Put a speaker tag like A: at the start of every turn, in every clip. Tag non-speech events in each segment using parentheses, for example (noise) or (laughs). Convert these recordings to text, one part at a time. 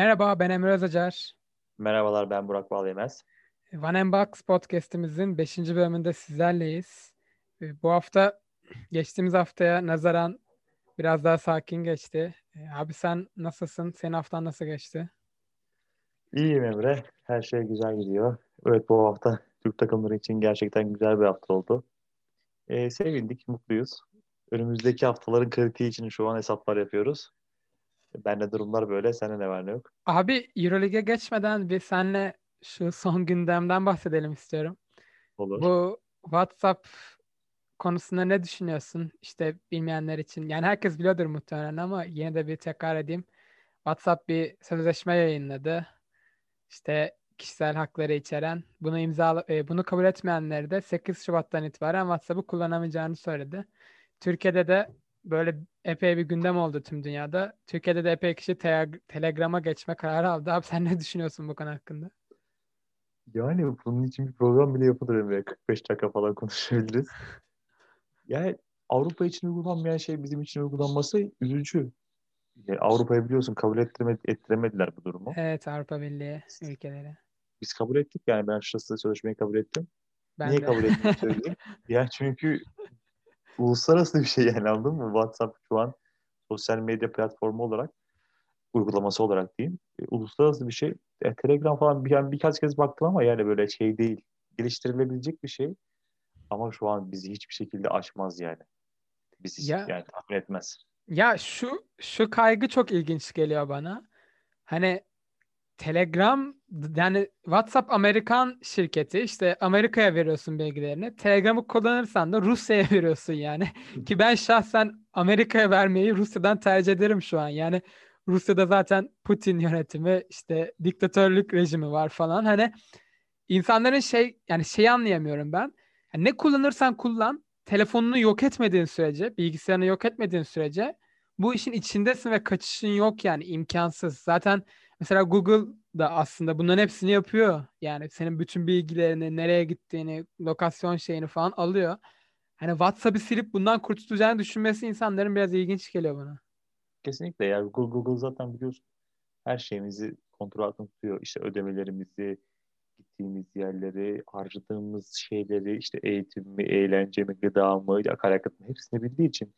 A: Merhaba, ben Emre Özacar.
B: Merhabalar, ben Burak Balyemez.
A: One and Box podcastimizin 5. bölümünde sizlerleyiz. Ee, bu hafta geçtiğimiz haftaya nazaran biraz daha sakin geçti. Ee, abi sen nasılsın? Senin haftan nasıl geçti?
B: İyiyim Emre. Her şey güzel gidiyor. Evet bu hafta Türk takımları için gerçekten güzel bir hafta oldu. Ee, sevindik, mutluyuz. Önümüzdeki haftaların kritiği için şu an hesaplar yapıyoruz. Bende durumlar böyle. Sende ne var ne yok?
A: Abi Euroleague'e geçmeden bir senle şu son gündemden bahsedelim istiyorum.
B: Olur.
A: Bu WhatsApp konusunda ne düşünüyorsun? İşte bilmeyenler için. Yani herkes biliyordur muhtemelen ama yine de bir tekrar edeyim. WhatsApp bir sözleşme yayınladı. İşte kişisel hakları içeren. Bunu imza e, bunu kabul etmeyenleri de 8 Şubat'tan itibaren WhatsApp'ı kullanamayacağını söyledi. Türkiye'de de böyle epey bir gündem oldu tüm dünyada. Türkiye'de de epey kişi te- Telegram'a geçme kararı aldı. Abi sen ne düşünüyorsun bu konu hakkında?
B: Yani bunun için bir program bile yapılır Emre. 45 dakika falan konuşabiliriz. (laughs) Yani Avrupa için uygulanmayan şey bizim için uygulanması üzücü. Yani Avrupa'ya biliyorsun kabul ettiremedi, ettiremediler bu durumu.
A: Evet Avrupa Birliği ülkeleri.
B: Biz kabul ettik yani ben şahsı sözleşmeyi kabul ettim.
A: Ben
B: Niye
A: de.
B: kabul ettiğimi (laughs) söyleyeyim. ya çünkü uluslararası bir şey yani anladın mı? WhatsApp şu an sosyal medya platformu olarak uygulaması olarak diyeyim. E, uluslararası bir şey. E, Telegram falan bir, yani birkaç kez baktım ama yani böyle şey değil. Geliştirilebilecek bir şey. Ama şu an bizi hiçbir şekilde aşmaz yani. Bizi
A: Ya-
B: yani tahmin etmez.
A: Ya şu şu kaygı çok ilginç geliyor bana. Hani Telegram yani WhatsApp Amerikan şirketi işte Amerika'ya veriyorsun bilgilerini. Telegram'ı kullanırsan da Rusya'ya (laughs) veriyorsun yani. Ki ben şahsen Amerika'ya vermeyi Rusya'dan tercih ederim şu an. Yani Rusya'da zaten Putin yönetimi işte diktatörlük rejimi var falan. Hani insanların şey yani şeyi anlayamıyorum ben. Yani ne kullanırsan kullan telefonunu yok etmediğin sürece, bilgisayarını yok etmediğin sürece bu işin içindesin ve kaçışın yok yani imkansız. Zaten mesela Google da aslında bunların hepsini yapıyor. Yani senin bütün bilgilerini, nereye gittiğini, lokasyon şeyini falan alıyor. Hani WhatsApp'ı silip bundan kurtulacağını düşünmesi insanların biraz ilginç geliyor bana.
B: Kesinlikle ya Google, Google zaten biliyorsun her şeyimizi kontrol altında tutuyor. İşte ödemelerimizi, gittiğimiz yerleri, harcadığımız şeyleri, işte eğitim mi, eğlence mi, gıda mı, akaryakıt mı hepsini bildiği için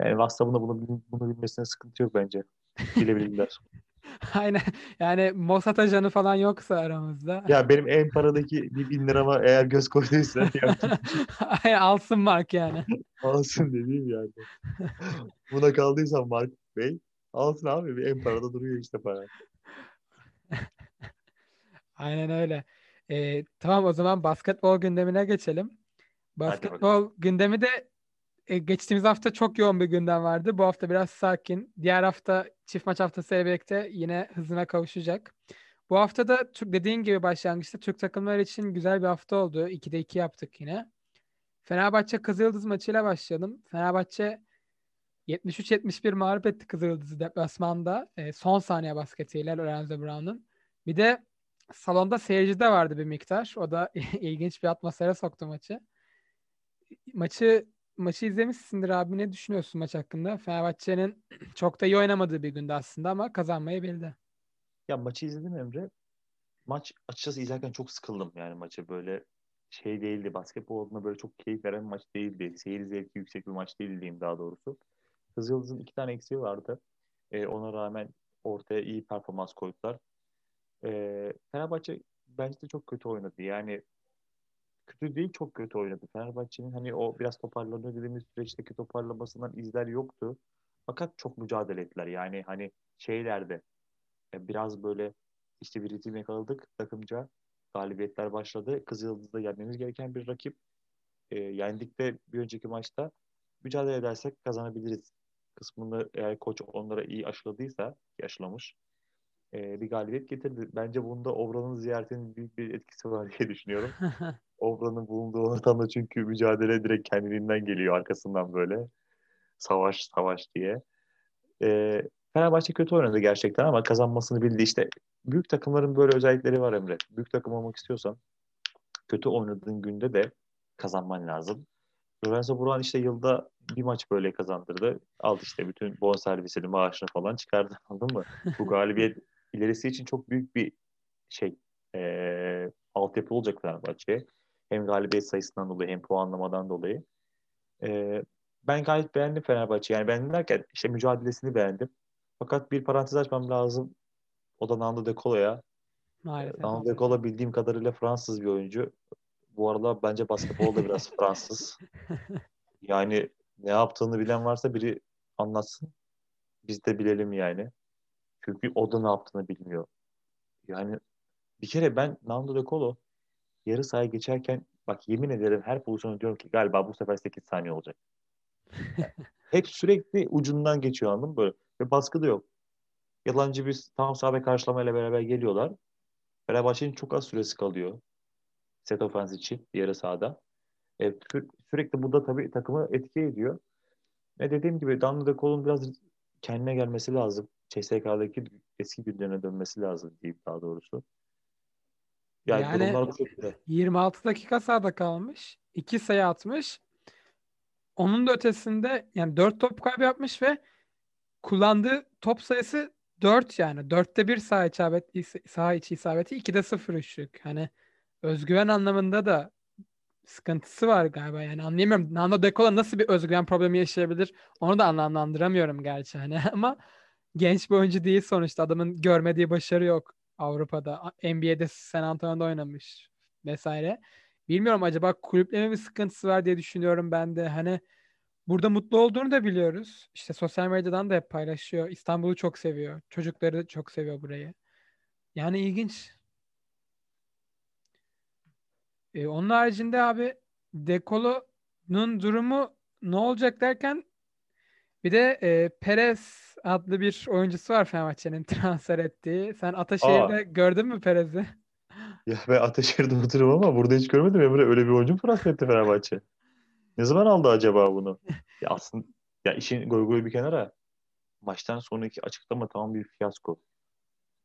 B: yani WhatsApp'ın da bunu, bunu bilmesine sıkıntı yok bence. Bilebilirler. (laughs) (laughs)
A: Aynen. Yani Mossad ajanı falan yoksa aramızda.
B: ya benim en paradaki bir bin lirama eğer göz koyduysa (laughs)
A: Ay, Alsın Mark yani.
B: alsın dediğim yani. Buna kaldıysan Mark Bey alsın abi. Bir en parada duruyor işte para. (laughs)
A: Aynen öyle. Ee, tamam o zaman basketbol gündemine geçelim. Basketbol gündemi de e, geçtiğimiz hafta çok yoğun bir gündem vardı. Bu hafta biraz sakin. Diğer hafta çift maç haftası birlikte yine hızına kavuşacak. Bu hafta da dediğin gibi başlangıçta Türk takımları için güzel bir hafta oldu. 2'de 2 yaptık yine. Fenerbahçe Kızıldız maçıyla başlayalım. Fenerbahçe 73-71 mağlup etti Kızıldız'ı deplasmanda. E, son saniye basketiyle Lorenzo Brown'un. Bir de salonda seyirci de vardı bir miktar. O da (laughs) ilginç bir atmosfere soktu maçı. Maçı maçı izlemişsindir abi. Ne düşünüyorsun maç hakkında? Fenerbahçe'nin (clears throat) çok da iyi oynamadığı bir gündü aslında ama kazanmayı bildi.
B: Ya maçı izledim Emre. Maç açıkçası izlerken çok sıkıldım yani maçı böyle şey değildi. Basketbol adına böyle çok keyif veren maç değildi. Seyir zevki yüksek bir maç değil diyeyim daha doğrusu. Kızıldız'ın iki tane eksiği vardı. Ee, ona rağmen ortaya iyi performans koydular. Ee, Fenerbahçe bence de çok kötü oynadı. Yani kötü değil çok kötü oynadı. Fenerbahçe'nin hani o biraz toparlanıyor dediğimiz süreçteki toparlamasından izler yoktu. Fakat çok mücadele ettiler. Yani hani şeylerde e, biraz böyle işte bir ritim yakaladık takımca. Galibiyetler başladı. Kızıldız'da yenmemiz gereken bir rakip. E, yendik de bir önceki maçta mücadele edersek kazanabiliriz kısmını eğer koç onlara iyi aşıladıysa ki aşılamış e, bir galibiyet getirdi. Bence bunda Obra'nın ziyaretinin büyük bir etkisi var diye düşünüyorum. (laughs) Obra'nın bulunduğu ortamda çünkü mücadele direkt kendiliğinden geliyor arkasından böyle. Savaş savaş diye. E, Fenerbahçe kötü oynadı gerçekten ama kazanmasını bildi. İşte büyük takımların böyle özellikleri var Emre. Büyük takım olmak istiyorsan kötü oynadığın günde de kazanman lazım. Lorenzo Brown işte yılda bir maç böyle kazandırdı. Al işte bütün bonservisini, maaşını falan çıkardı. (laughs) Anladın mı? Bu galibiyet (laughs) ilerisi için çok büyük bir şey e, altyapı olacak Fenerbahçe'ye. Hem galibiyet sayısından dolayı hem puanlamadan dolayı. E, ben gayet beğendim Fenerbahçe. Yani beğendim derken işte mücadelesini beğendim. Fakat bir parantez açmam lazım. O da Nando De Colo'ya.
A: Maalesef.
B: Nando De Colo bildiğim kadarıyla Fransız bir oyuncu. Bu arada bence basketbolda biraz (laughs) Fransız. Yani ne yaptığını bilen varsa biri anlatsın. Biz de bilelim yani. Çünkü o da ne yaptığını bilmiyor. Yani bir kere ben Nando De Colo yarı sahaya geçerken bak yemin ederim her pozisyonu diyorum ki galiba bu sefer 8 saniye olacak. (laughs) Hep sürekli ucundan geçiyor anladın mı? Böyle. Ve baskı da yok. Yalancı bir tam sahada karşılamayla beraber geliyorlar. Fenerbahçe'nin çok az süresi kalıyor. Set offense için yarı sahada. E, sü- sürekli bu da tabii takımı etki ediyor. Ve dediğim gibi Danlı de Kol'un biraz kendine gelmesi lazım. CSK'daki eski günlerine dönmesi lazım diyeyim daha doğrusu. Yani,
A: Yani-
B: şekilde.
A: 26 dakika sahada kalmış. 2 sayı atmış. Onun da ötesinde yani 4 top kaybı yapmış ve kullandığı top sayısı 4 yani. 4'te 1 saha isabet saha içi isabeti 2'de 0 üçlük. Hani özgüven anlamında da sıkıntısı var galiba yani anlayamıyorum. Nando De Colo nasıl bir özgüven problemi yaşayabilir onu da anlamlandıramıyorum gerçi hani (laughs) ama genç bir oyuncu değil sonuçta adamın görmediği başarı yok Avrupa'da. NBA'de San Antonio'da oynamış vesaire. Bilmiyorum acaba kulüple mi bir sıkıntısı var diye düşünüyorum ben de. Hani burada mutlu olduğunu da biliyoruz. İşte sosyal medyadan da hep paylaşıyor. İstanbul'u çok seviyor. Çocukları çok seviyor burayı. Yani ilginç. Ee, onun haricinde abi Dekolo'nun durumu ne olacak derken bir de e, Perez adlı bir oyuncusu var Fenerbahçe'nin (laughs) transfer ettiği. Sen Ataşehir'de gördün mü Perez'i? (laughs)
B: Ya ben Ataşehir'de oturuyorum ama burada hiç görmedim Emre. Öyle bir oyuncu mu transfer etti Fenerbahçe? Ne zaman aldı acaba bunu? Ya aslında ya işin goy bir kenara maçtan sonraki açıklama tamam bir fiyasko.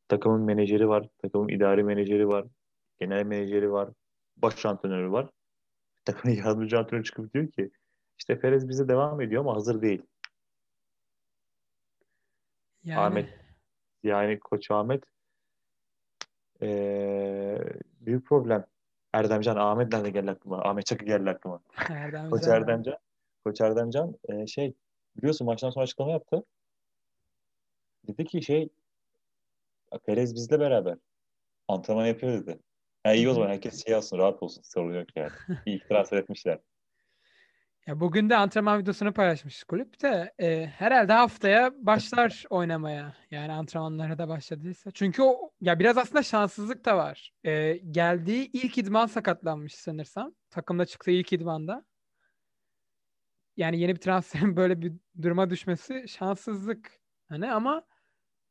B: Takımın menajeri var, takımın idari menajeri var, genel menajeri var, baş antrenörü var. Takımın (laughs) yardımcı antrenörü çıkıp diyor ki işte Perez bize devam ediyor ama hazır değil.
A: Yani
B: Ahmet yani Koç Ahmet ee, büyük problem. Erdemcan Ahmet nerede geldi aklıma? Ahmet Çakı geldi aklıma.
A: Erdem
B: Koç
A: Can.
B: Erdemcan Koç Erdemcan e, şey biliyorsun maçtan sonra açıklama yaptı. Dedi ki şey Perez bizle beraber antrenman yapıyor dedi. Ha, iyi o zaman herkes şey alsın rahat olsun sorun yok yani. (laughs) İyi ki transfer etmişler.
A: Ya bugün de antrenman videosunu paylaşmış kulüp de e, herhalde haftaya başlar oynamaya. Yani antrenmanlara da başladıysa. Çünkü o ya biraz aslında şanssızlık da var. E, geldiği ilk idman sakatlanmış sanırsam. Takımda çıktığı ilk idmanda. Yani yeni bir transferin (laughs) böyle bir duruma düşmesi şanssızlık. Hani ama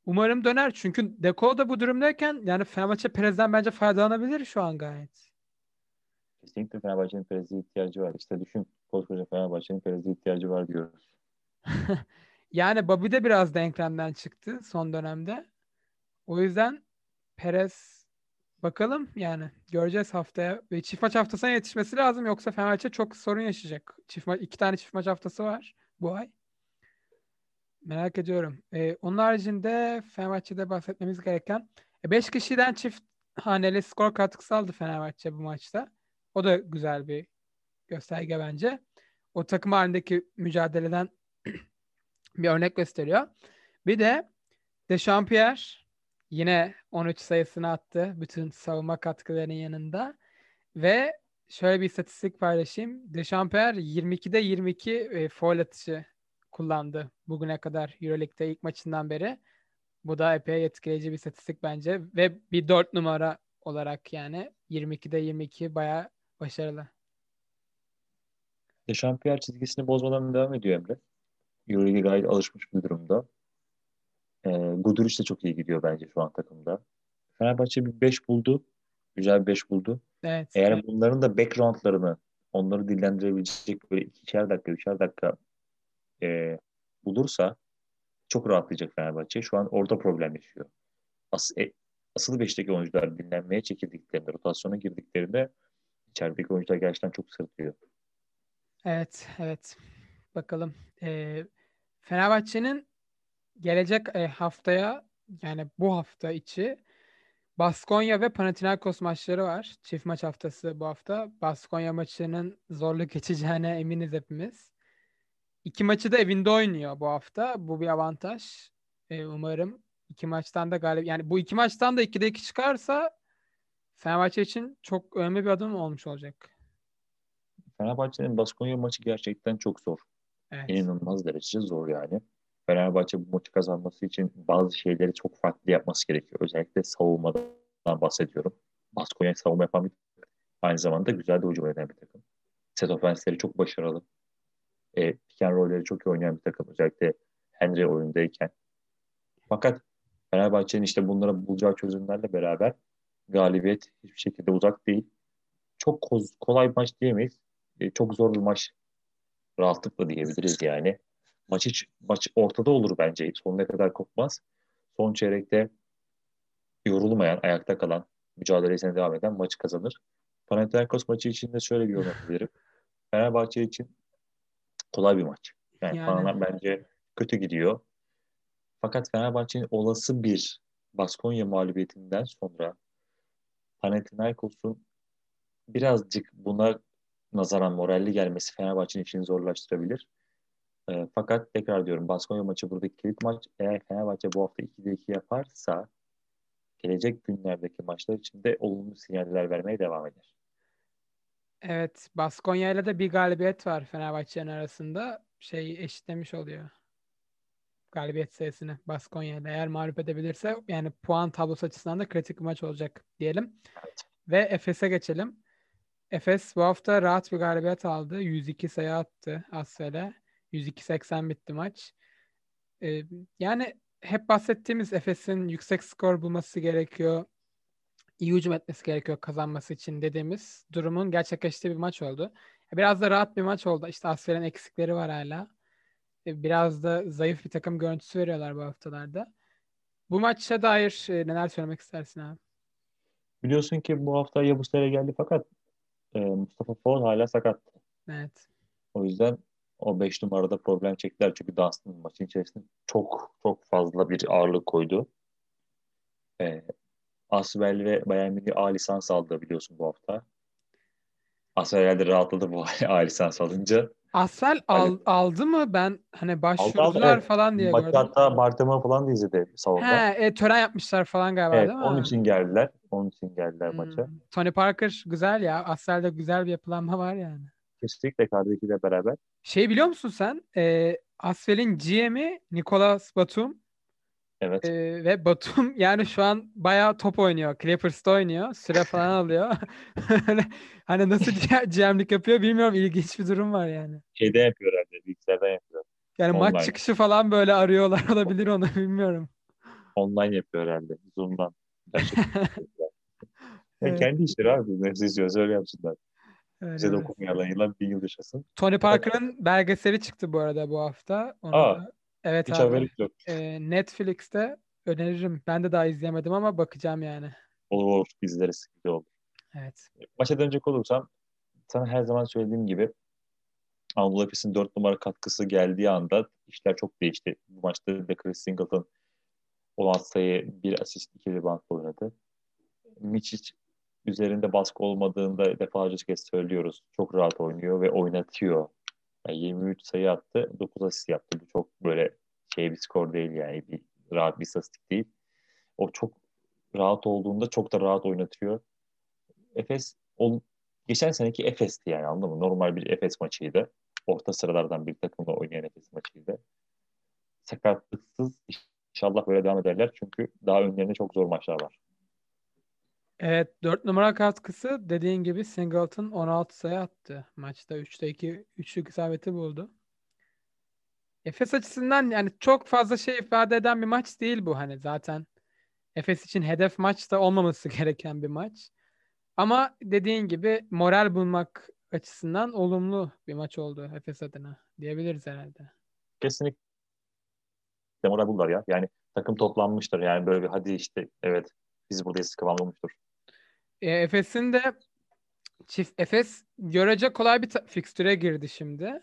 A: umarım döner. Çünkü Deko da bu durumdayken yani Fenerbahçe Perez'den bence faydalanabilir şu an gayet.
B: Kesinlikle Fenerbahçe'nin Perez'e ihtiyacı var. İşte düşün koskoca Fenerbahçe'nin Perez'e ihtiyacı var diyoruz. (laughs)
A: Yani Bobby de biraz denklemden çıktı son dönemde. O yüzden Perez bakalım yani göreceğiz haftaya. Ve çift maç haftasına yetişmesi lazım yoksa Fenerbahçe çok sorun yaşayacak. Çift ma- iki tane çift maç haftası var bu ay. Merak ediyorum. Ee, onun haricinde Fenerbahçe'de bahsetmemiz gereken 5 kişiden çift haneli skor katkısı aldı Fenerbahçe bu maçta. O da güzel bir gösterge bence. O takım halindeki mücadeleden (clears throat) bir örnek gösteriyor. Bir de Dechampierre yine 13 sayısını attı bütün savunma katkılarının yanında. Ve şöyle bir istatistik paylaşayım. Dechampierre 22'de 22 e, foul atışı kullandı bugüne kadar Euroleague'de ilk maçından beri. Bu da epey etkileyici bir istatistik bence. Ve bir 4 numara olarak yani 22'de 22 bayağı başarılı.
B: Dechampierre çizgisini bozmadan devam ediyor Emre. Euroleague'e gayet alışmış bir durumda. E, Guduric de çok iyi gidiyor bence şu an takımda. Fenerbahçe bir 5 buldu. Güzel bir 5 buldu.
A: Evet.
B: Eğer
A: evet.
B: bunların da backgroundlarını onları dillendirebilecek böyle ikişer dakika, üçer dakika e, bulursa çok rahatlayacak Fenerbahçe. Şu an orada problem yaşıyor. As, e, asıl beşteki oyuncular dinlenmeye çekildiklerinde, rotasyona girdiklerinde içerideki oyuncular gerçekten çok sırtıyor.
A: Evet, evet. Bakalım. Ee, Fenerbahçe'nin gelecek e, haftaya yani bu hafta içi Baskonya ve Panathinaikos maçları var. Çift maç haftası bu hafta. Baskonya maçının zorlu (laughs) geçeceğine eminiz hepimiz. İki maçı da evinde oynuyor bu hafta. Bu bir avantaj. Ee, umarım iki maçtan da galip yani bu iki maçtan da 2'de 2 çıkarsa Fenerbahçe için çok önemli bir adım olmuş olacak.
B: Fenerbahçe'nin Baskonya maçı gerçekten çok zor.
A: Evet.
B: İnanılmaz derecede zor yani. Fenerbahçe bu maçı kazanması için bazı şeyleri çok farklı yapması gerekiyor. Özellikle savunmadan bahsediyorum. Baskonya savunma yapan bir takım. Aynı zamanda güzel de hücum eden bir takım. Set ofensleri çok başarılı. E, pick and roll'leri çok iyi oynayan bir takım. Özellikle Henry oyundayken. Fakat Fenerbahçe'nin işte bunlara bulacağı çözümlerle beraber galibiyet hiçbir şekilde uzak değil. Çok kolay bir maç diyemeyiz. E, çok zor bir maç rahatlıkla diyebiliriz yani. Maç hiç maç ortada olur bence. Sonuna kadar kopmaz. Son çeyrekte yorulmayan, ayakta kalan, mücadelesine devam eden maçı kazanır. Panathinaikos maçı için de şöyle bir yorum yapabilirim. (laughs) Fenerbahçe için kolay bir maç. Yani, yani. Panathinaikos bence kötü gidiyor. Fakat Fenerbahçe'nin olası bir Baskonya mağlubiyetinden sonra Panathinaikos'un birazcık buna nazaran moralli gelmesi Fenerbahçe'nin işini zorlaştırabilir. E, fakat tekrar diyorum Baskonya maçı buradaki kilit maç. Eğer Fenerbahçe bu hafta 2'de 2 yaparsa gelecek günlerdeki maçlar için de olumlu sinyaller vermeye devam eder.
A: Evet, Baskonya ile de bir galibiyet var Fenerbahçe'nin arasında. Şey eşitlemiş oluyor. Galibiyet sayısını Baskonya ile. Eğer mağlup edebilirse yani puan tablosu açısından da kritik bir maç olacak diyelim. Evet. Ve Efes'e geçelim. Efes bu hafta rahat bir galibiyet aldı. 102 sayı attı Asfel'e. 102-80 bitti maç. Ee, yani hep bahsettiğimiz Efes'in yüksek skor bulması gerekiyor. İyi hücum etmesi gerekiyor kazanması için dediğimiz durumun gerçekleştiği bir maç oldu. Biraz da rahat bir maç oldu. İşte Asfer'in eksikleri var hala. Ee, biraz da zayıf bir takım görüntüsü veriyorlar bu haftalarda. Bu maça dair e, neler söylemek istersin abi?
B: Biliyorsun ki bu hafta Yabusler'e geldi fakat e, Mustafa Ford hala sakat.
A: Evet.
B: O yüzden o 5 numarada problem çektiler. Çünkü Dunstan maçın içerisinde çok çok fazla bir ağırlık koydu. E, Asvel ve Bayern Münih A lisans aldı biliyorsun bu hafta. Asvel herhalde rahatladı bu (laughs) A lisans alınca.
A: Asvel al, aldı mı? Ben hani başvurdular evet. falan diye
B: Maç gördüm. Hatta Bartema falan da izledi salonda.
A: He, e, tören yapmışlar falan galiba
B: evet,
A: değil mi?
B: Onun için geldiler. Onun için geldiler hmm. maça.
A: Tony Parker güzel ya. Asvel'de güzel bir yapılanma var yani.
B: Kesinlikle kardeşiyle beraber.
A: Şey biliyor musun sen? E, Asfel'in GM'i Nicolas Batum.
B: Evet.
A: E, ve Batum (laughs) yani şu an bayağı top oynuyor. Clippers'ta oynuyor. Süre falan (laughs) alıyor. (laughs) hani nasıl GM'lik yapıyor bilmiyorum. İlginç bir durum var yani.
B: Şeyde yapıyor herhalde. Bilgisayardan yapıyor.
A: Yani Online. maç çıkışı falan böyle arıyorlar olabilir onu bilmiyorum.
B: Online yapıyor herhalde. Zoom'dan. evet. Kendi işleri abi. Ne izliyoruz öyle yapsınlar. Evet, Bize evet. dokunmayalım yılan bin yıl yaşasın.
A: Tony Parker'ın belgeseli çıktı bu arada bu hafta. Onu
B: Aa, da, evet hiç abi. yok.
A: E, Netflix'te öneririm. Ben de daha izleyemedim ama bakacağım yani.
B: Olur olur izleriz. Güzel olur.
A: Evet.
B: Maça dönecek olursam sana her zaman söylediğim gibi Anadolu Efes'in 4 numara katkısı geldiği anda işler çok değişti. Bu maçta da Chris Singleton 16 sayı, 1 asist, 2 rebound oynadı. Miçic üzerinde baskı olmadığında defalarca kez söylüyoruz. Çok rahat oynuyor ve oynatıyor. Yani 23 sayı attı, 9 asist yaptı. Bu çok böyle şey bir skor değil yani. Bir, rahat bir istatistik değil. O çok rahat olduğunda çok da rahat oynatıyor. Efes o, geçen seneki Efes'ti yani anladın mı? Normal bir Efes maçıydı. Orta sıralardan bir takımla oynayan Efes maçıydı. Sakatlıksız inşallah böyle devam ederler. Çünkü daha önlerinde çok zor maçlar var.
A: Evet 4 numara katkısı dediğin gibi Singleton 16 sayı attı. Maçta 3'te 2 üçlük isabeti buldu. Efes açısından yani çok fazla şey ifade eden bir maç değil bu hani zaten. Efes için hedef maç da olmaması (laughs) gereken bir maç. Ama dediğin gibi moral bulmak açısından olumlu bir maç oldu Efes adına diyebiliriz herhalde.
B: Kesinlikle moral buldular ya. Yani takım toplanmıştır. Yani böyle bir hadi işte evet biz buradayız kıvam olmuştur.
A: E, Efes'in de çift Efes görece kolay bir fikstüre girdi şimdi.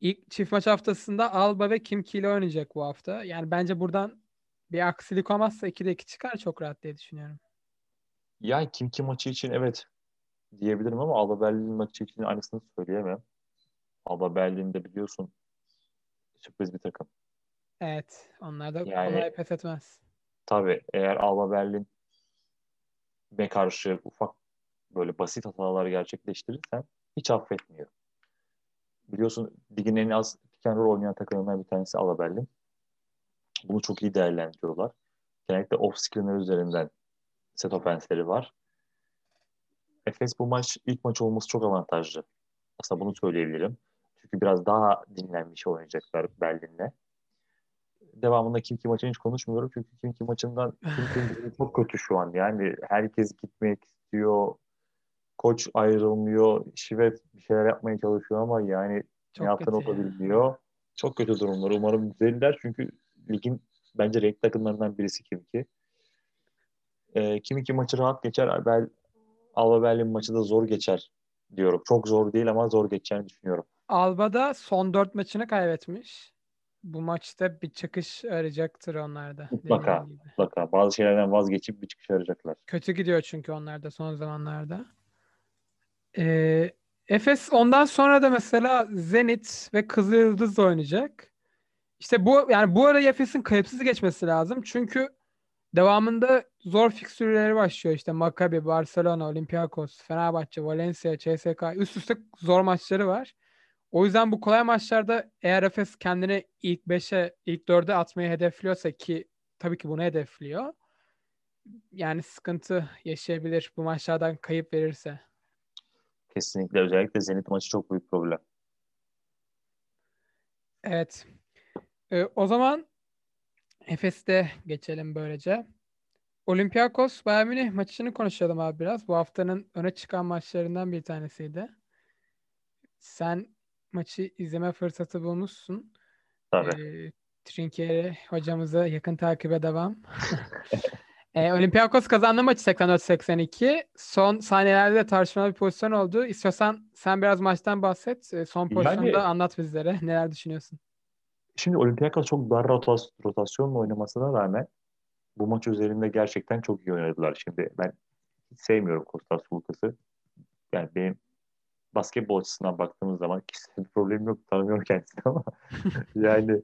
A: İlk çift maç haftasında Alba ve Kimki ile oynayacak bu hafta. Yani bence buradan bir aksilik olmazsa 2'de 2 çıkar çok rahat diye düşünüyorum.
B: Yani kim kim maçı için evet diyebilirim ama Alba Berlin maçı için aynısını söyleyemem. Alba Berlin'de biliyorsun sürpriz bir takım.
A: Evet. Onlar da
B: Yani-
A: kolay pes etmez.
B: Tabii eğer Alba Berlin ve karşı ufak böyle basit hatalar gerçekleştirirsen hiç affetmiyor. Biliyorsun ligin en az pick and roll oynayan takımlarından bir tanesi Alba Berlin. Bunu çok iyi değerlendiriyorlar. Genellikle off screenler üzerinden set offense'leri var. Efes bu maç ilk maç olması çok avantajlı. Aslında bunu söyleyebilirim. Çünkü biraz daha dinlenmiş oynayacaklar Berlin'le. Devamında kim kim maçını hiç konuşmuyorum. Çünkü kim kim maçından kim kim (sighs) çok kötü şu an. Yani herkes gitmek istiyor. Koç ayrılmıyor. Şivet bir şeyler yapmaya çalışıyor ama yani
A: Çok
B: ne yaptığını o
A: kötü
B: da
A: ya.
B: bilmiyor. Çok kötü durumlar. Umarım düzelirler çünkü ligin bence renk takımlarından birisi kim ki. Ee, kim iki maçı rahat geçer. Ben Alba Berlin maçı da zor geçer diyorum. Çok zor değil ama zor geçeceğini düşünüyorum.
A: Alba'da son 4 maçını kaybetmiş. Bu maçta bir çıkış arayacaktır onlarda.
B: Mutlaka. Mutlaka bazı şeylerden vazgeçip bir çıkış arayacaklar.
A: Kötü gidiyor çünkü onlar da son zamanlarda. Ee, Efes ondan sonra da mesela Zenit ve Kızılyıldız oynayacak. İşte bu yani bu ara Efes'in kayıpsız geçmesi lazım. Çünkü devamında zor fikstürleri başlıyor. İşte Maccabi, Barcelona, Olympiakos, Fenerbahçe, Valencia, CSK üst üste zor maçları var. O yüzden bu kolay maçlarda eğer Efes kendini ilk 5'e, ilk 4'e atmayı hedefliyorsa ki tabii ki bunu hedefliyor. Yani sıkıntı yaşayabilir bu maçlardan kayıp verirse.
B: Kesinlikle özellikle Zenit maçı çok büyük problem.
A: Evet. Ee, o zaman Efes'te geçelim böylece. Olympiakos Bayern Münih maçını konuşalım abi biraz. Bu haftanın öne çıkan maçlarından bir tanesiydi. Sen maçı izleme fırsatı bulmuşsun.
B: Tabii.
A: Ee, Trinkieri hocamızı yakın takibe devam. (laughs) (laughs) Ee, Olympiakos kazandı maçı 84-82. Son saniyelerde de tartışmalı bir pozisyon oldu. İstiyorsan sen biraz maçtan bahset. Ee, son pozisyonda
B: Yani-
A: anlat bizlere. Neler düşünüyorsun?
B: Şimdi Olympiakos çok dar rotas- rotasyonla oynamasına rağmen bu maç üzerinde gerçekten çok iyi oynadılar. Şimdi ben hiç sevmiyorum Kostas Sulukas'ı. Yani benim basketbol açısından baktığımız zaman kişisel (laughs) bir problemim yok. Tanımıyorum kendisini ama (laughs) yani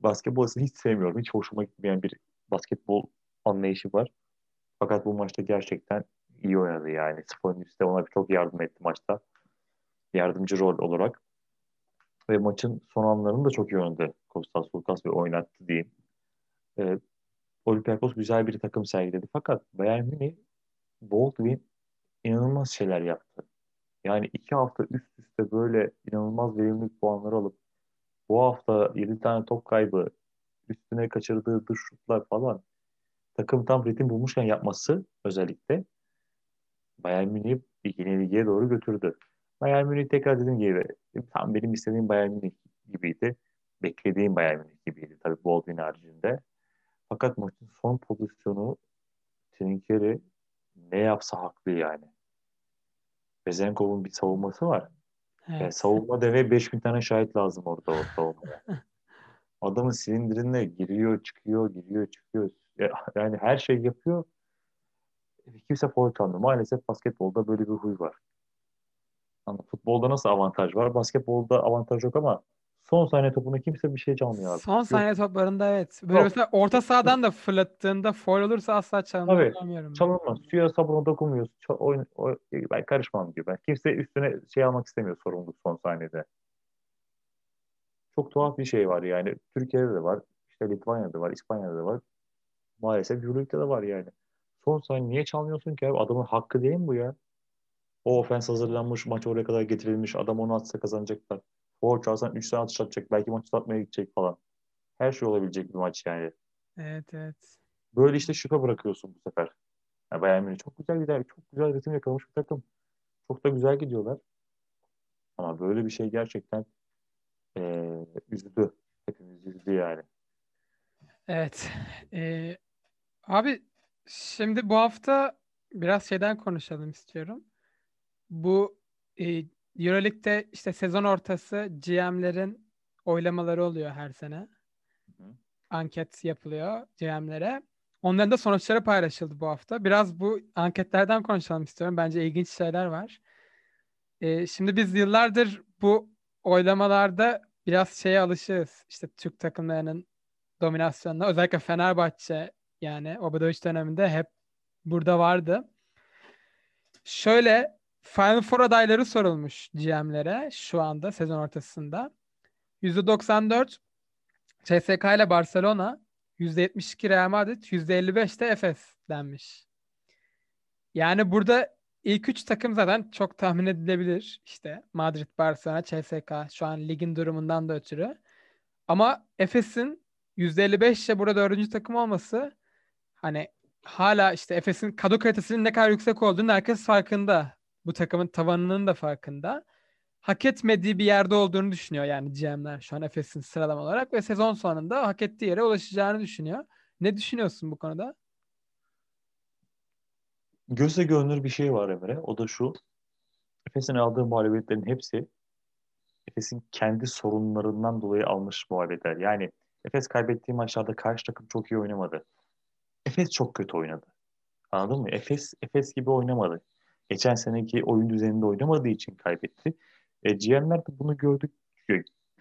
B: basketbol açısından hiç sevmiyorum. Hiç hoşuma gitmeyen bir basketbol anlayışı var. Fakat bu maçta gerçekten iyi oynadı yani. Sponis de ona çok yardım etti maçta. Yardımcı rol olarak. Ve maçın son anlarını da çok iyi oynadı Kostas Sulkas ve oynattı diyeyim. Ee, Olympiakos güzel bir takım sergiledi. Fakat Bayern Münih Baldwin inanılmaz şeyler yaptı. Yani iki hafta üst üste böyle inanılmaz verimlilik puanları alıp bu hafta 7 tane top kaybı üstüne kaçırdığı dış şutlar falan takım tam ritim bulmuşken yapması özellikle Bayern Münih'i yenilgiye doğru götürdü. Bayern Münih tekrar dediğim gibi tam benim istediğim Bayern Münih gibiydi. Beklediğim Bayern Münih gibiydi tabii Baldwin haricinde. Fakat maçın son pozisyonu Trinkeri ne yapsa haklı yani. Bezenkov'un bir savunması var. Yani
A: Evet.
B: savunma deve 5000 tane şahit lazım orada o savunmaya. (laughs) Adamın silindirine giriyor, çıkıyor, giriyor, çıkıyor. Ya- Yani her şey yapıyor. Kimse foul çalmıyor. Maalesef basketbolda böyle bir huy var. Ama futbolda nasıl avantaj var? Basketbolda avantaj yok ama son saniye topuna kimse bir şey çalmıyor abi.
A: Son
B: Yok.
A: saniye toplarında evet. Böyle
B: Yok.
A: mesela orta sahadan da fırlattığında foul olursa asla çalınmıyor
B: Tabii,
A: ben.
B: Çalınmaz. Suya sabuna dokunmuyor. Ça- oyun, oy- ben karışmam diyor. Ben kimse üstüne şey almak istemiyor sorumluluk son saniyede. Çok tuhaf bir şey var yani. Türkiye'de de var. işte Litvanya'da da var. İspanya'da da var. Maalesef Euroleague'de de var yani. Son saniye niye çalmıyorsun ki abi? Adamın hakkı değil mi bu ya? O ofens hazırlanmış. Maç oraya kadar getirilmiş. Adam onu atsa kazanacaklar. Foul çalsan 3 tane atış atacak. Belki maçı satmaya gidecek falan. Her şey olabilecek bir maç yani.
A: Evet evet.
B: Böyle işte şüphe bırakıyorsun bu sefer. Yani Bayern Münih çok güzel gider, çok güzel ritim yakalamış bir takım. Çok da güzel gidiyorlar. Ama böyle bir şey gerçekten eee üzdü. Hepimiz üzdü yani.
A: Evet. Ee, abi şimdi bu hafta biraz şeyden konuşalım istiyorum. Bu e, Euroleague'de işte sezon ortası GM'lerin oylamaları oluyor her sene.
B: hı.
A: anket yapılıyor GM'lere. Onların da sonuçları paylaşıldı bu hafta. Biraz bu anketlerden konuşalım istiyorum. Bence ilginç şeyler var. Ee, şimdi biz yıllardır bu oylamalarda biraz şeye alışığız. İşte Türk takımlarının dominasyonuna. Özellikle Fenerbahçe yani Obradoviç döneminde hep burada vardı. Şöyle Final Four adayları sorulmuş GM'lere şu anda sezon ortasında. %94 CSK ile Barcelona, %72 Real Madrid, %55 de Efes denmiş. Yani burada ilk üç takım zaten çok tahmin edilebilir. İşte Madrid, Barcelona, CSK şu an ligin durumundan da ötürü. Ama Efes'in %55 ile burada dördüncü takım olması hani hala işte Efes'in kadro kalitesinin ne kadar yüksek olduğunu herkes farkında. Bu takımın tavanının da farkında. Hak etmediği bir yerde olduğunu düşünüyor yani GM'ler şu an Efes'in sıralama olarak ve sezon sonunda hak ettiği yere ulaşacağını düşünüyor. Ne düşünüyorsun bu konuda?
B: Gözle görünür bir şey var Emre. O da şu. Efes'in aldığı muhalefetlerin hepsi Efes'in kendi sorunlarından dolayı almış muhalefetler. Yani Efes kaybettiği maçlarda karşı takım çok iyi oynamadı. Efes çok kötü oynadı. Anladın mı? Efes Efes gibi oynamadı. Geçen seneki oyun düzeninde oynamadığı için kaybetti. E, GM'ler de bunu gördük.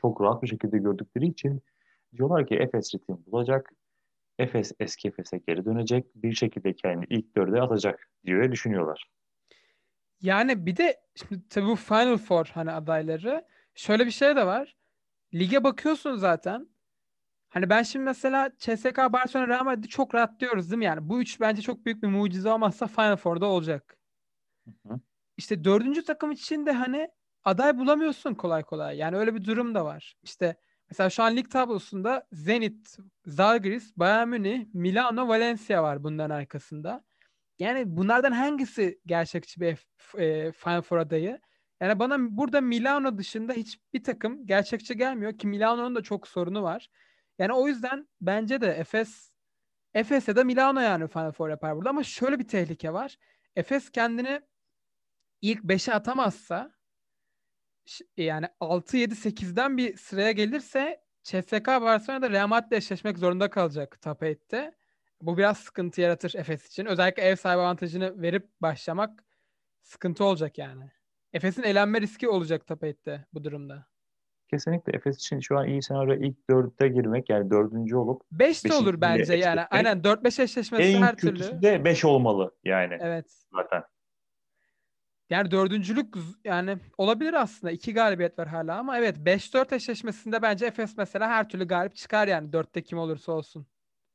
B: Çok rahat bir şekilde gördükleri için diyorlar ki Efes ritim bulacak. Efes eski Efes'e geri dönecek. Bir şekilde kendini ilk dörde atacak diye düşünüyorlar.
A: Yani bir de şimdi tabii bu Final Four hani adayları şöyle bir şey de var. Lige bakıyorsun zaten. Hani ben şimdi mesela CSK Barcelona Real Madrid'i çok rahat diyoruz değil mi? Yani bu üç bence çok büyük bir mucize olmazsa Final Four'da olacak. İşte dördüncü takım için de hani aday bulamıyorsun kolay kolay. Yani öyle bir durum da var. İşte mesela şu an lig tablosunda Zenit, Zalgiris, Bayern Münih, Milano, Valencia var bunların arkasında. Yani bunlardan hangisi gerçekçi bir e, Final Four adayı? Yani bana burada Milano dışında hiçbir takım gerçekçi gelmiyor ki Milano'nun da çok sorunu var. Yani o yüzden bence de Efes Efes ya da Milano yani Final Four yapar burada ama şöyle bir tehlike var. Efes kendini ilk 5'e atamazsa yani 6 7 8'den bir sıraya gelirse CSK Barcelona'da Real Madrid'le eşleşmek zorunda kalacak top 8'te. Bu biraz sıkıntı yaratır Efes için. Özellikle ev sahibi avantajını verip başlamak sıkıntı olacak yani. Efes'in elenme riski olacak top 8'te bu durumda.
B: Kesinlikle Efes için şu an iyi senaryo ilk dörtte girmek yani dördüncü olup
A: 5 de olur bence yani. Aynen 4-5 eşleşmesi
B: en
A: her türlü.
B: En de 5 olmalı yani.
A: Evet.
B: Zaten.
A: Yani dördüncülük yani olabilir aslında. iki galibiyet var hala ama evet 5-4 eşleşmesinde bence Efes mesela her türlü galip çıkar yani. Dörtte kim olursa olsun.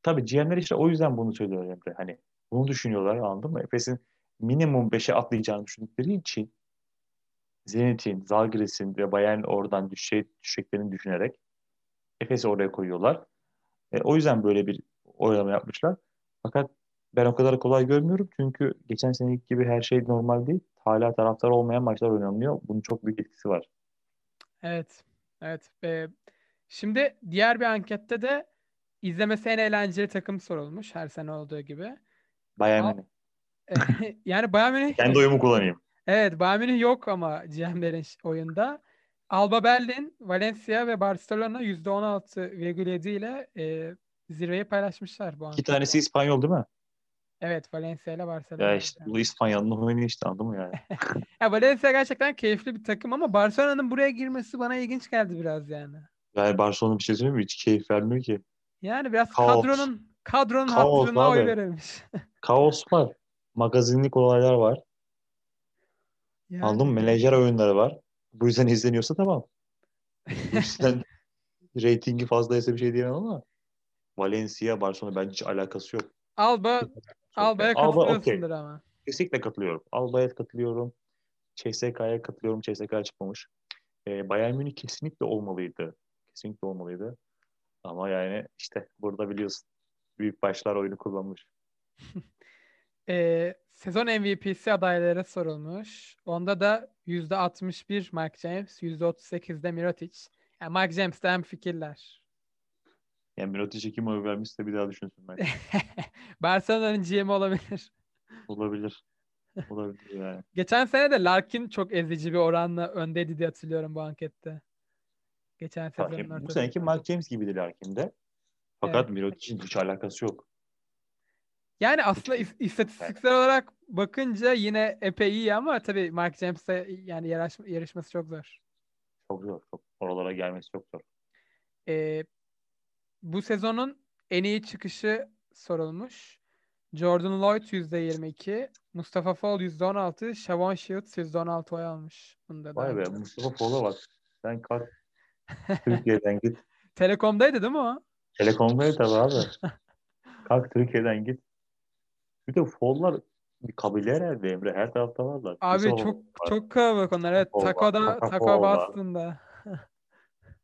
B: Tabii GM'ler işte o yüzden bunu söylüyor Emre. Hani bunu düşünüyorlar anladın mı? Efes'in minimum 5'e atlayacağını düşündükleri için Zenit'in, Zalgiris'in ve Bayern oradan düşecek, düşeceklerini düşünerek Efes'i oraya koyuyorlar. E, o yüzden böyle bir oylama yapmışlar. Fakat ben o kadar kolay görmüyorum. Çünkü geçen seneki gibi her şey normal değil. Hala taraftar olmayan maçlar oynanıyor. Bunun çok büyük etkisi var.
A: Evet. Evet. Ee, şimdi diğer bir ankette de izlemesi en eğlenceli takım sorulmuş. Her sene olduğu gibi.
B: Bayern Münih. (laughs)
A: yani Bayern Münih.
B: Kendi oyumu kullanayım.
A: Evet Bayern Münih yok ama GM'lerin oyunda. Alba Berlin, Valencia ve Barcelona %16,7 ile e, zirveyi paylaşmışlar bu an.
B: İki tanesi İspanyol değil mi?
A: Evet Valencia ile Barcelona.
B: Ya işte bu İspanyol'un oyunu işte anladın mı yani? (laughs)
A: ya Valencia gerçekten keyifli bir takım ama Barcelona'nın buraya girmesi bana ilginç geldi biraz yani.
B: Yani Barcelona bir şey söyleyeyim mi? Hiç keyif vermiyor ki.
A: Yani biraz Kaos. kadronun kadronun Kaos hatırına oy verilmiş. (laughs)
B: Kaos var. Magazinlik olaylar var. Yani... Anladın mı? Menajer oyunları var. Bu yüzden izleniyorsa tamam. Bu (laughs) yüzden reytingi fazlaysa bir şey diyemem ama Valencia, Barcelona bence hiç alakası yok.
A: Alba Alba'ya katılıyorsundur okay. ama.
B: Kesinlikle katılıyorum. Alba'ya katılıyorum. CSK'ya katılıyorum. CSK çıkmamış. Ee, Bayern Münih kesinlikle olmalıydı. Kesinlikle olmalıydı. Ama yani işte burada biliyorsun. Büyük başlar oyunu kullanmış. (laughs)
A: e, sezon MVP'si adaylara sorulmuş. Onda da %61 Mike James, %38'de Mirotic. Yani Mike James'ten fikirler.
B: Yani Mirotic'e kim oy vermişse bir daha düşünsün bence.
A: Barcelona'nın GM olabilir.
B: Olabilir. Olabilir yani. (laughs)
A: Geçen sene de Larkin çok ezici bir oranla öndeydi diye hatırlıyorum bu ankette. Geçen sezonun
B: Bu seneki Mark James gibiydi Larkin de. Fakat
A: Evet.
B: Mirotic'in hiç alakası yok.
A: Yani aslında is- istatistiksel olarak bakınca yine epey iyi ama tabii Mark James'e yani yarış, yarışması çok zor.
B: Çok zor. Çok, oralara gelmesi çok zor.
A: Ee, bu sezonun en iyi çıkışı sorulmuş. Jordan Lloyd %22, Mustafa Fall %16, Shavon Shields %16 oy almış. Bunda da.
B: Vay be Mustafa Fol'a bak. Sen kalk (laughs) Türkiye'den git.
A: Telekom'daydı değil mi o?
B: Telekom'daydı tabii abi. Kalk Türkiye'den git. Bir de Fol'lar bir kabile herhalde Emre. Her tarafta varlar.
A: Abi
B: Mustafa
A: çok
B: var.
A: çok kalabalık onlar. Evet,
B: Fall var.
A: Boston'da. (laughs)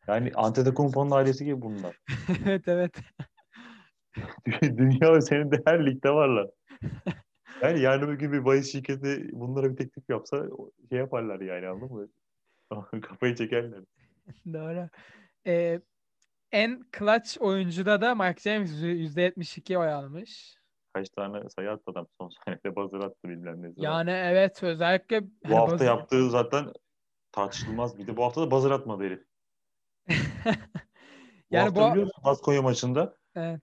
B: Yani Antetokounmpo'nun ailesi gibi bunlar. (laughs)
A: evet evet. (laughs)
B: Dünya senin de her ligde varlar. (laughs) Yani yarın bir gün bir bahis şirketi bunlara bir teklif yapsa şey yaparlar yani anladın mı? Kafayı çekerler.
A: Doğru. Ee, en clutch oyuncuda da Mark James %72 oy almış.
B: Kaç tane sayı attı adam son saniyede buzzer attı bilmem ne.
A: Yani evet özellikle
B: bu hafta
A: buzzer-
B: yaptığı zaten tartışılmaz. Bir de bu hafta da buzzer atmadı herif. Bu (laughs)
A: yani bu
B: musun Baskonya maçında
A: evet.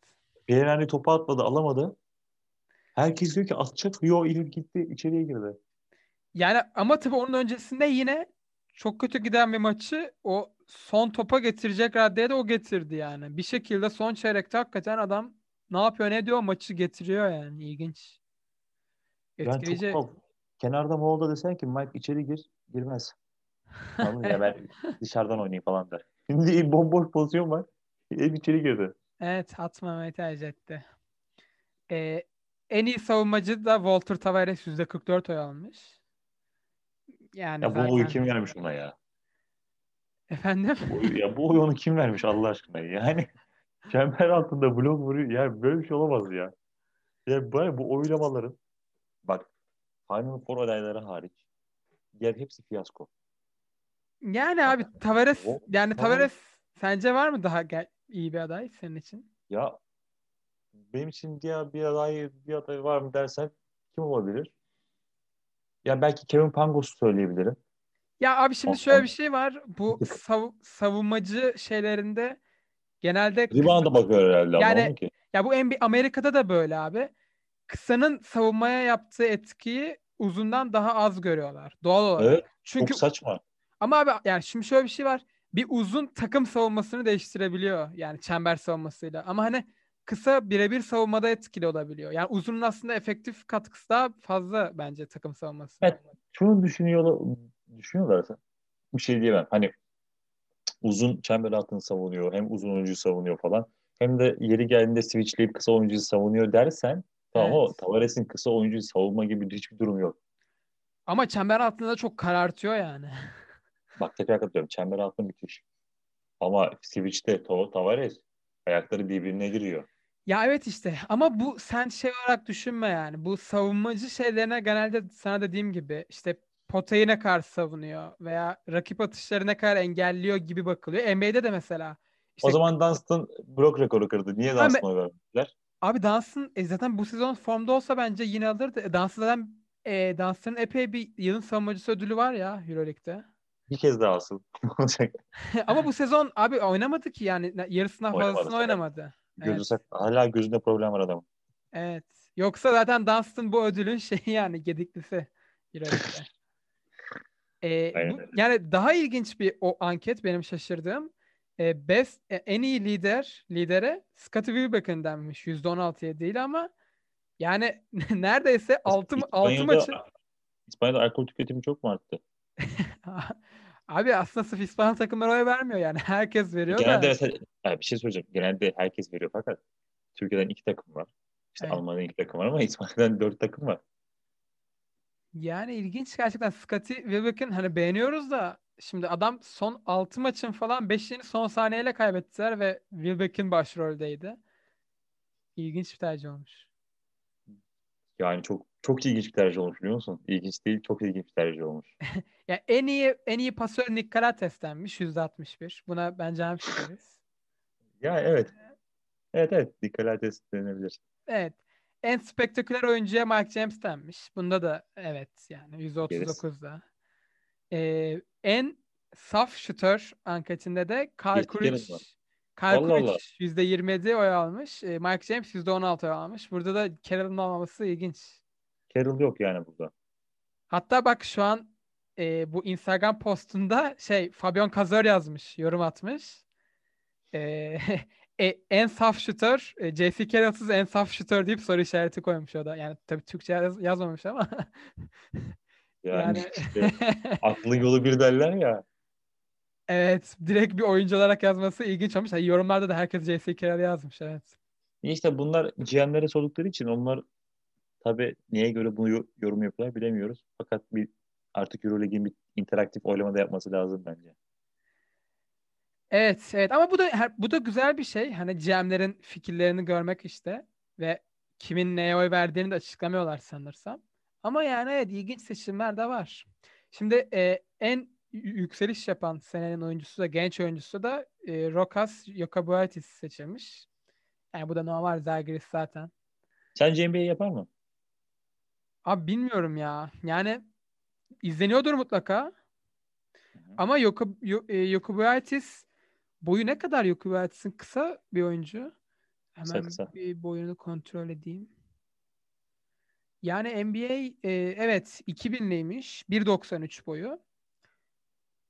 B: Behrani topu atmadı alamadı. Herkes diyor ki atacak. Yo herif gitti içeriye girdi.
A: Yani ama tabii onun öncesinde yine çok kötü giden bir maçı o son topa getirecek raddeye de o getirdi yani. Bir şekilde son çeyrekte hakikaten adam ne yapıyor ne diyor maçı getiriyor yani. İlginç. Etkileyici.
B: çok tuhaf. Kenarda Moğol'da desen ki Mike içeri gir girmez. (laughs) Anladın ya ben dışarıdan oynayayım falan der. Şimdi bomboş pozisyon var. Hep içeri girdi.
A: Evet atmamayı tercih etti. Ee, en iyi savunmacı da Walter Tavares %44 oy almış. Yani
B: Ya bu
A: zaten...
B: oyu kim vermiş ona ya?
A: Efendim?
B: Bu ya bu oyu onu kim vermiş Allah aşkına? Yani (laughs) çember altında blok vuruyor. Ya böyle bir şey olamaz ya. Ya böyle bu oylamaların bak Final Four adayları hariç diğer hepsi fiyasko.
A: Yani abi Tavares
B: O-
A: yani
B: Tavares-
A: sence var mı daha gel- iyi bir aday senin için?
B: Ya benim için diğer bir aday bir aday var mı dersen kim olabilir? Ya belki Kevin Pangos'u söyleyebilirim.
A: Ya abi şimdi şöyle bir şey var. Bu (laughs) sav- savunmacı şeylerinde genelde
B: Rebound'a bakıyor herhalde ama
A: Yani-
B: onun ki.
A: ya bu NBA Amerika'da da böyle abi. Kısanın savunmaya yaptığı etkiyi uzundan daha az görüyorlar doğal olarak.
B: Evet,
A: Çünkü
B: Çok saçma.
A: Ama abi yani şimdi şöyle bir şey var. Bir uzun takım savunmasını değiştirebiliyor. Yani çember savunmasıyla. Ama hani kısa birebir savunmada etkili olabiliyor. Yani uzunun aslında efektif katkısı daha fazla bence takım savunması.
B: Evet. Şunu düşünüyorlar, düşünüyorlarsa bir şey diyemem. Hani uzun çember altını savunuyor, hem uzun oyuncuyu savunuyor falan. Hem de yeri geldiğinde switchleyip kısa oyuncuyu savunuyor dersen tamam o
A: Evet.
B: Tavares'in kısa oyuncuyu savunma gibi hiçbir durum yok.
A: Ama çember altında da çok karartıyor yani. (laughs)
B: Bak tekrar katılıyorum. Çember altı müthiş. Ama switch'te Tav- Tavares ayakları birbirine giriyor.
A: Ya evet işte ama bu sen şey olarak düşünme yani. Bu savunmacı şeylerine genelde sana dediğim gibi işte potayı ne kadar savunuyor veya rakip atışları ne kadar engelliyor gibi bakılıyor. NBA'de de mesela işte
B: O zaman Dunstan blok rekoru kırdı. Niye Dunstan'a vermediler?
A: abi Dunstan e, zaten bu sezon formda olsa bence yine alırdı. E, Dunstan zaten e, Dunstan'ın epey bir yılın savunmacısı ödülü var ya Euroleague'de.
B: Bir kez daha (laughs) olacak? (laughs)
A: Ama bu sezon abi oynamadı ki yani yarısından
B: Oynamadı
A: fazlasını oynamadı.
B: Gözü
A: Evet.
B: sak- Hala gözünde problem var adamın.
A: Evet. Yoksa zaten Dunstan bu ödülün (laughs) şeyi yani gediklisi. Ee,
B: Aynen
A: bu- yani daha ilginç bir o anket benim şaşırdığım. Ee, best e, en iyi lider lidere Scottie Wilbeck'in denmiş %16'ya değil ama yani neredeyse 6 6
B: İspanya'da-
A: maçı
B: İspanya'da alkol tüketimi çok mu arttı?
A: Abi aslında sırf İspanya takımları oy vermiyor yani. (laughs) Herkes veriyor
B: Genelde
A: da.
B: mesela, bir şey söyleyeceğim. Genelde herkes veriyor fakat Türkiye'den iki takım var. İşte
A: Evet.
B: Almanya'dan iki takım var ama İspanya'dan dört takım var.
A: Yani ilginç gerçekten Scottie Wilbeck'in hani beğeniyoruz da şimdi adam son 6 maçın falan 5'ini son saniyeyle kaybettiler ve Wilbeck'in başroldeydi. İlginç bir tercih olmuş.
B: Yani çok çok ilginç bir tercih olmuş biliyor musun? İlginç değil, çok ilginç bir tercih olmuş. (laughs)
A: Ya en iyi en iyi pasör Nick Karates denmiş %61. Buna bence hemşiriz. (laughs)
B: Ya evet. Evet evet. Dikkat denebilir.
A: Evet. En spektaküler oyuncuya Mike James denmiş. Bunda da evet yani %39'da. Ee, en saf şutör anketinde de Karl Kuric,
B: Allah Allah.
A: %27 oy almış. E, Mike James %16 oy almış. Burada da Carroll'ın olmaması ilginç.
B: Carroll yok yani burada.
A: Hatta bak şu an e, bu Instagram postunda şey Fabian Cazor yazmış, yorum atmış. E, (laughs) e, en saf şutör, e, J.C. Carroll'sız en saf şutör deyip soru işareti koymuş o da. Yani tabii Türkçe yaz- yazmamış ama. (laughs)
B: Yani,
A: yani
B: işte (laughs) aklın yolu bir derler ya.
A: Evet direkt bir oyuncu olarak yazması ilginç olmuş. Yani yorumlarda da herkes J.C. Carroll yazmış evet.
B: İşte bunlar GM'lere sordukları için onlar tabii neye göre bunu yo- yorum yapıyorlar bilemiyoruz. Fakat bir artık Euroleague'in bir interaktif oylama da yapması lazım bence.
A: Evet, evet ama bu da bu da güzel bir şey. Hani GM'lerin fikirlerini görmek işte ve kimin neye oy verdiğini de açıklamıyorlar sanırsam. Ama yani evet ilginç seçimler de var. Şimdi e, en yükseliş yapan senenin oyuncusu da genç oyuncusu da e, Rokas Jokubaitis seçilmiş. Yani bu da normal Zalgiris zaten.
B: Sence NBA yapar mı?
A: Abi bilmiyorum ya. Yani izleniyordur mutlaka. Ama Yoku- Yo- e, boyu ne kadar Jokubaitis'in kısa bir oyuncu.
B: Kısa
A: Hemen
B: kısa.
A: bir boyunu kontrol edeyim. Yani NBA e, evet 2000'liymiş. 1.93 boyu.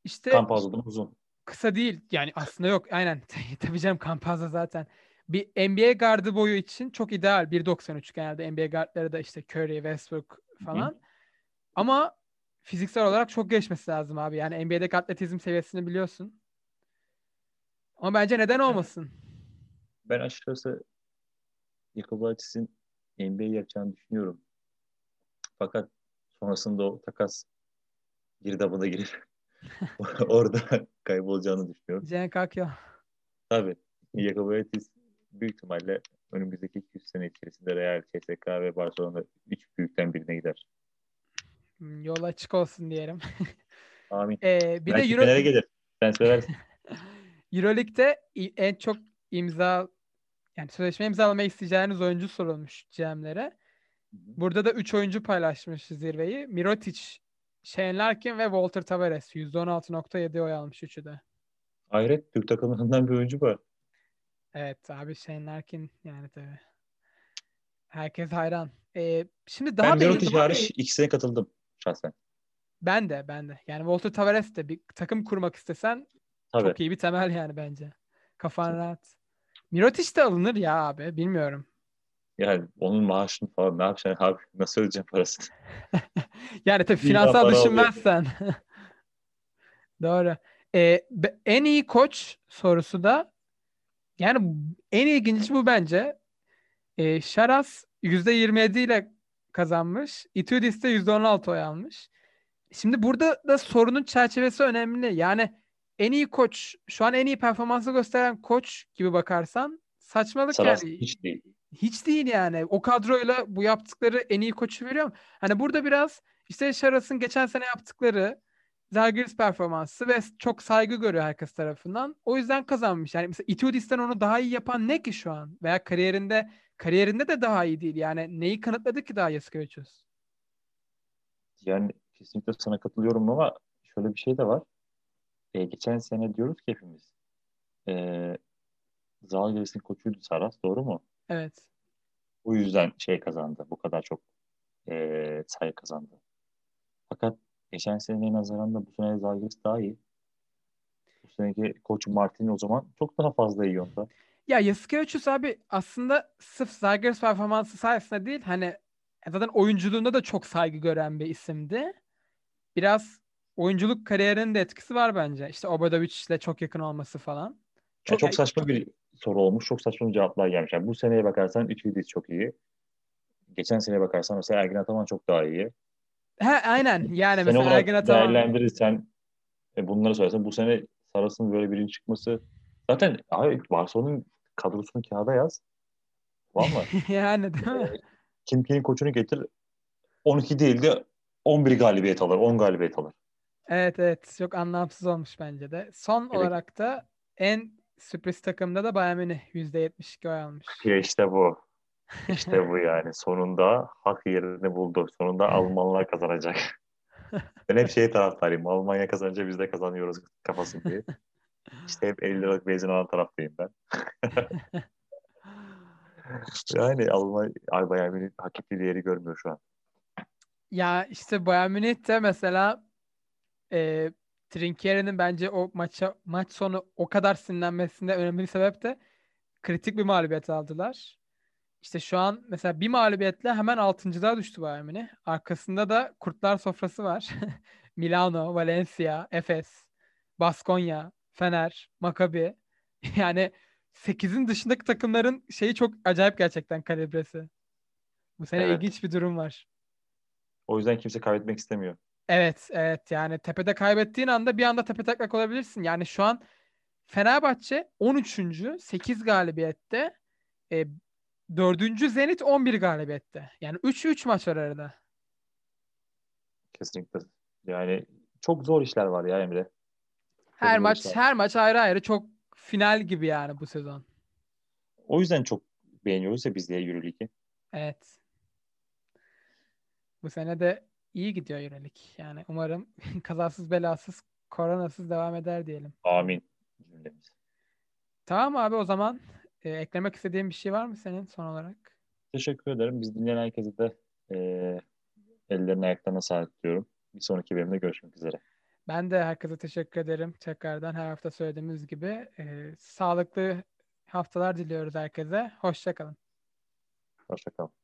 A: İşte
B: Kampazlı'dan uzun.
A: kısa değil. Yani aslında yok. Aynen. (laughs) Tabii canım Campazzo zaten. Bir NBA gardı boyu için çok ideal. 1.93 genelde NBA guardları da işte Curry, Westbrook falan. Ama fiziksel olarak çok geçmesi lazım abi. Yani NBA'deki atletizm seviyesini biliyorsun. Ama bence neden olmasın?
B: Ben açıkçası Jakubaitis'in NBA yapacağını düşünüyorum. Fakat sonrasında o takas girdabına girip (laughs) orada kaybolacağını düşünüyorum.
A: Cenk Akyo.
B: Tabii. Jakubaitis büyük ihtimalle önümüzdeki 200 sene içerisinde Real, CSK ve Barcelona üç büyükten birine gider.
A: Hmm, Yol açık olsun diyelim. (laughs)
B: Amin.
A: Ee, bir
B: Belki
A: de Euro,
B: Fener'e gelir. Sen seversin. (laughs)
A: Euroleague'de en çok imza yani sözleşme imzalamayı isteyeceğiniz oyuncu sorulmuş GM'lere. Burada da 3 oyuncu paylaşmış zirveyi. Mirotic, Shane Larkin ve Walter Tavares. %16.7 oy almış üçü de.
B: Hayret Türk takımlarından bir oyuncu var.
A: Evet abi Shane Larkin yani tabii. Herkes hayran. Ee, şimdi daha
B: ben
A: da
B: Mirotic hariç ikisine katıldım şahsen.
A: ben de ben de. Yani Walter Tavares de bir takım kurmak istesen
B: Tabii.
A: çok iyi bir temel yani bence. Kafan rahat. Mirotic de alınır ya abi. Bilmiyorum.
B: Yani onun maaşını falan ne yapacaksın abi? Nasıl ödeyeceksin parasını? (laughs)
A: Yani tabii finansal düşünmezsen. (laughs) Doğru. Ee, en iyi koç sorusu da yani en ilginci bu bence. Ee, Şaras %27 ile kazanmış. Itudis de %16 oy almış. Şimdi burada da sorunun çerçevesi önemli. Yani en iyi koç, şu an en iyi performansı gösteren koç gibi bakarsan saçmalık
B: Saras
A: yani.
B: hiç değil.
A: Hiç değil yani. O kadroyla bu yaptıkları en iyi koçu veriyor mu? Hani burada biraz işte Şaras'ın geçen sene yaptıkları Zalgiris performansı ve çok saygı görüyor herkes tarafından. O yüzden kazanmış. Yani mesela Itudis'ten onu daha iyi yapan ne ki şu an? Veya kariyerinde kariyerinde de daha iyi değil. Yani neyi kanıtladı ki daha Yasikevicius?
B: Yani kesinlikle sana katılıyorum ama şöyle bir şey de var. Ee, geçen sene diyoruz ki hepimiz. Ee, Zalgiris'in koçuydu Saras doğru mu?
A: Evet.
B: O yüzden şey kazandı. Bu kadar çok ee, sayı kazandı. Fakat geçen seneye nazaran da bu sene Zalgiris daha iyi. Bu seneki koç Martin o zaman çok daha fazla iyi onda.
A: Ya Yasikevicius abi aslında sırf Zalgiris performansı sayesinde değil hani zaten oyunculuğunda da çok saygı gören bir isimdi. Biraz oyunculuk kariyerinin de etkisi var bence. İşte Obradovic'le çok yakın olması falan.
B: Çok, çok saçma bir soru olmuş. Çok saçma cevaplar gelmiş. Yani bu seneye bakarsan Üçüydüz çok iyi. Geçen seneye bakarsan mesela Ergin Ataman çok daha iyi.
A: He, aynen. Yani
B: Sene
A: mesela Ergin Ataman
B: değerlendirirsen e, bunları söylersen bu sene Saras'ın böyle birinci çıkması zaten abi Barcelona'nın kadrosunu kağıda yaz. Valla. (laughs)
A: yani değil mi?
B: Kim kimin koçunu getir 12 değil de 11 galibiyet alır. 10 galibiyet alır.
A: Evet evet. Çok anlamsız olmuş bence de. Son
B: Evet.
A: olarak da en sürpriz takımda da Bayern Münih %72 oy almış.
B: Ya işte bu. İşte bu (laughs) yani. Sonunda hak yerini buldu. Sonunda Almanlar kazanacak. (laughs) ben hep şey taraftarıyım. Almanya kazanınca biz de kazanıyoruz kafasındayım. (laughs) İşte hep 50 liralık benzin alan taraftayım ben. yani Alman Ay Bayern Münih hak ettiği değeri görmüyor şu an.
A: Ya işte Bayern Münih de mesela e, Trinkieri'nin bence o maça maç sonu o kadar sinirlenmesinde önemli bir sebep de kritik bir mağlubiyet aldılar. İşte şu an mesela bir mağlubiyetle hemen altıncılığa düştü Bayern Münih. Arkasında da kurtlar sofrası var. (laughs) Milano, Valencia, Efes, Baskonya, Fener, Maccabi. (laughs) Yani 8'in dışındaki takımların şeyi çok acayip gerçekten kalibresi. Bu sene
B: Evet.
A: ilginç bir durum var.
B: O yüzden kimse kaybetmek istemiyor.
A: Evet, evet. Yani tepede kaybettiğin anda bir anda tepe taklak olabilirsin. Yani şu an Fenerbahçe 13. 8 galibiyette. E, 4. Zenit 11 galibiyette. Yani 3-3 maç var arada.
B: Kesinlikle. Yani çok zor işler var ya Emre.
A: Her
B: zor
A: maç
B: işler.
A: her maç ayrı ayrı çok final gibi yani bu sezon.
B: O yüzden çok beğeniyoruz ya biz de Euroligi.
A: Evet. Bu sene de iyi gidiyor Euroleague. Yani umarım (laughs) kazasız belasız koronasız devam eder diyelim.
B: Amin. Cümlemiz.
A: Tamam abi o zaman e, eklemek istediğin bir şey var mı senin son olarak?
B: Teşekkür ederim. Biz dinleyen herkese de e, ellerine ayaklarına sağlık diyorum. Bir sonraki bölümde görüşmek üzere.
A: Ben de herkese teşekkür ederim. Tekrardan her hafta söylediğimiz gibi e, sağlıklı haftalar diliyoruz herkese. Hoşçakalın.
B: Hoşçakalın.